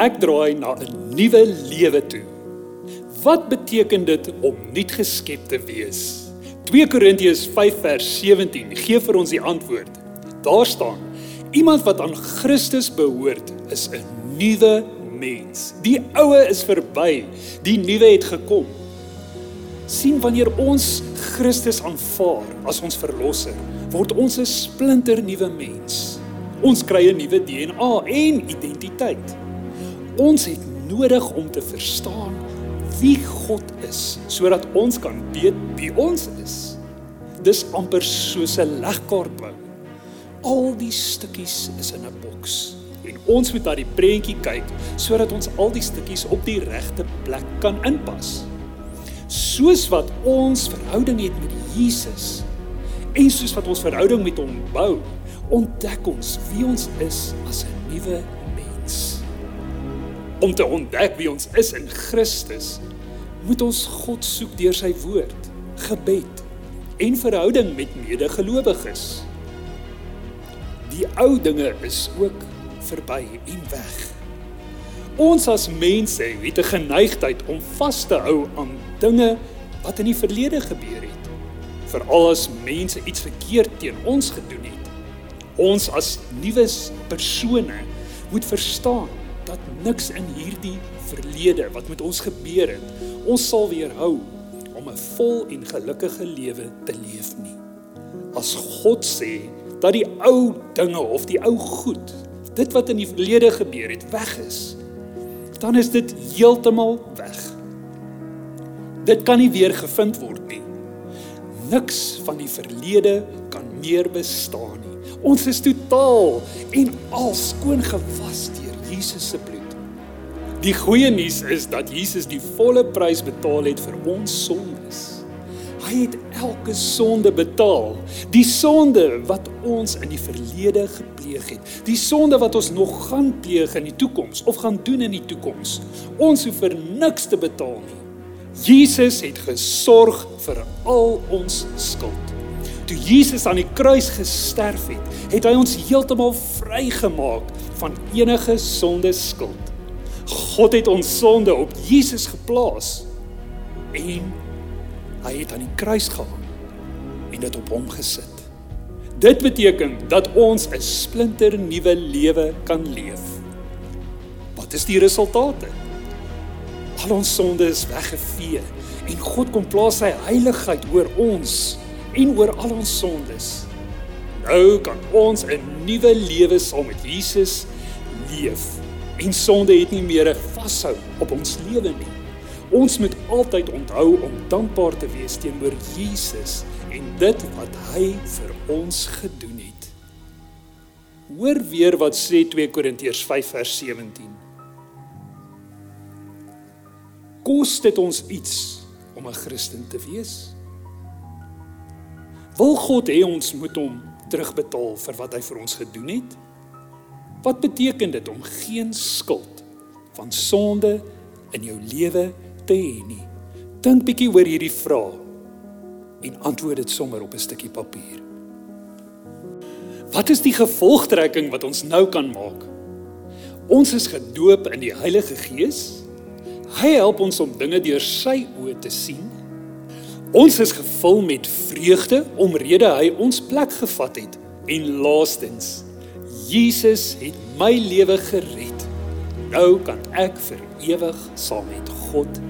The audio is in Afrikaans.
Ek draai na 'n nuwe lewe toe. Wat beteken dit om nuut geskep te wees? 2 Korintiërs 5 vers 17 gee vir ons die antwoord. Daar staan: Iemand wat aan Christus behoort, is 'n nuwe mens. Die ou is verby, die nuwe het gekom. sien wanneer ons Christus aanvaar as ons verlosser, word ons 'n splinter nuwe mens. Ons kry 'n nuwe DNA en identiteit. Ons het nodig om te verstaan wie God is sodat ons kan weet wie ons is. Dis amper soos 'n legkaart bou. Al die stukkies is in 'n boks en ons moet na die prentjie kyk sodat ons al die stukkies op die regte plek kan inpas. Soos wat ons verhouding het met Jesus en soos wat ons verhouding met hom bou, ontdek ons wie ons is as 'n nuwe. Om te ontdek wie ons is in Christus, moet ons God soek deur sy woord, gebed en verhouding met medegelowiges. Die ou dinge is ook verby en weg. Ons as mense het 'n geneigtheid om vas te hou aan dinge wat in die verlede gebeur het. Veral as mense iets verkeerd teen ons gedoen het. Ons as nuwe persone moet verstaan dat niks in hierdie verlede wat met ons gebeur het, ons sal weerhou om 'n vol en gelukkige lewe te leef nie. As God sê dat die ou dinge of die ou goed, dit wat in die verlede gebeur het, weg is, dan is dit heeltemal weg. Dit kan nie weer gevind word nie. Niks van die verlede kan meer bestaan nie. Ons is totaal en al skoon gewas deur Jesus se bloed. Die goeie nuus is dat Jesus die volle prys betaal het vir ons sondes. Hy het elke sonde betaal. Die sonde wat ons in die verlede gepleeg het, die sonde wat ons nog gaan pleeg in die toekoms of gaan doen in die toekoms. Ons hoef vir niks te betaal nie. Jesus het gesorg vir al ons skuld. Toe Jesus aan die kruis gesterf het, het hy ons heeltemal vrygemaak van enige sonde skuld. God het ons sonde op Jesus geplaas en hy het aan die kruis gehang en dit op hom gesit. Dit beteken dat ons 'n splinter nuwe lewe kan leef. Wat is die resultate? Al ons sonde is weggevee en God kom plaas sy heiligheid oor ons en oor al ons sondes. Nou kan ons 'n nuwe lewe saam met Jesus leef en sonde het nie meer 'n vashou op ons lewe nie. Ons moet altyd onthou om dankbaar te wees teenoor Jesus en dit wat hy vir ons gedoen het. Hoor weer wat sê 2 Korintiërs 5 vers 17. Kos dit ons iets om 'n Christen te wees? Wil God hê ons moet hom terugbetaal vir wat hy vir ons gedoen het? Wat beteken dit om geen skuld van sonde in jou lewe te hê nie? Dink bietjie oor hierdie vraag en antwoord dit sommer op 'n stukkie papier. Wat is die gevolgtrekking wat ons nou kan maak? Ons is gedoop in die Heilige Gees. Hy help ons om dinge deur sy oë te sien. Ons is gevul met vreugde omrede hy ons plek gevat het en laastens Jesus het my lewe gered. Nou kan ek vir ewig saam met God